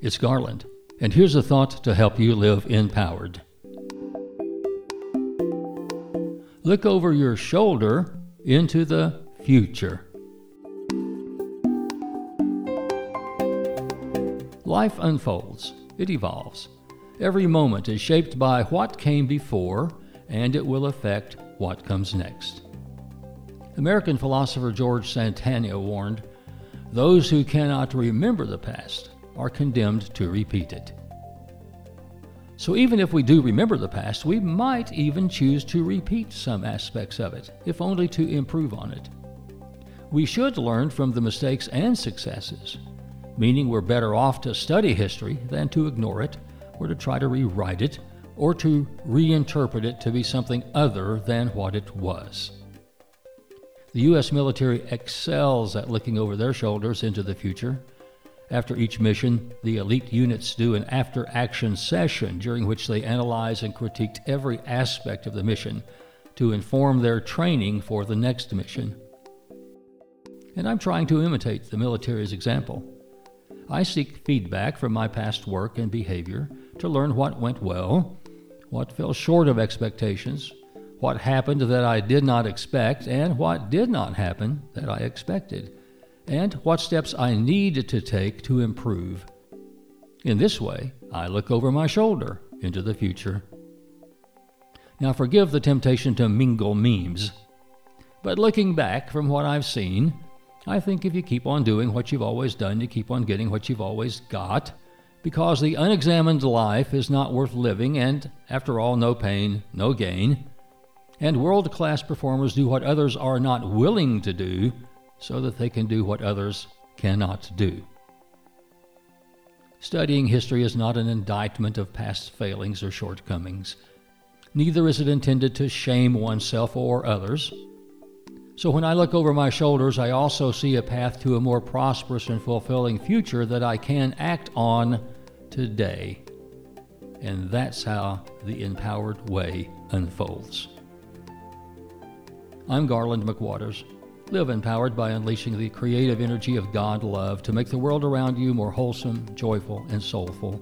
it's Garland, and here's a thought to help you live empowered. Look over your shoulder into the future. Life unfolds, it evolves. Every moment is shaped by what came before, and it will affect what comes next. American philosopher George Santayana warned those who cannot remember the past are condemned to repeat it. So, even if we do remember the past, we might even choose to repeat some aspects of it, if only to improve on it. We should learn from the mistakes and successes, meaning we're better off to study history than to ignore it, or to try to rewrite it, or to reinterpret it to be something other than what it was. The U.S. military excels at looking over their shoulders into the future after each mission, the elite units do an after action session during which they analyze and critique every aspect of the mission to inform their training for the next mission. And I'm trying to imitate the military's example. I seek feedback from my past work and behavior to learn what went well, what fell short of expectations, what happened that I did not expect, and what did not happen that I expected and what steps I need to take to improve. In this way, I look over my shoulder into the future. Now, forgive the temptation to mingle memes, but looking back from what I've seen, I think if you keep on doing what you've always done, you keep on getting what you've always got, because the unexamined life is not worth living, and after all, no pain, no gain. And world class performers do what others are not willing to do so that they can do what others cannot do. Studying history is not an indictment of past failings or shortcomings. Neither is it intended to shame oneself or others. So when I look over my shoulders, I also see a path to a more prosperous and fulfilling future that I can act on today. And that's how the empowered way unfolds. I'm Garland McWatters. Live empowered by unleashing the creative energy of God love to make the world around you more wholesome, joyful, and soulful.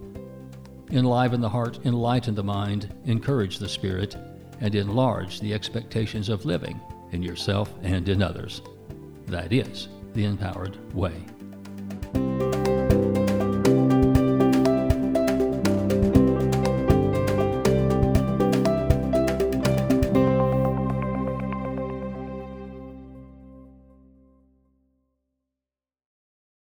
Enliven the heart, enlighten the mind, encourage the spirit, and enlarge the expectations of living in yourself and in others. That is the empowered way.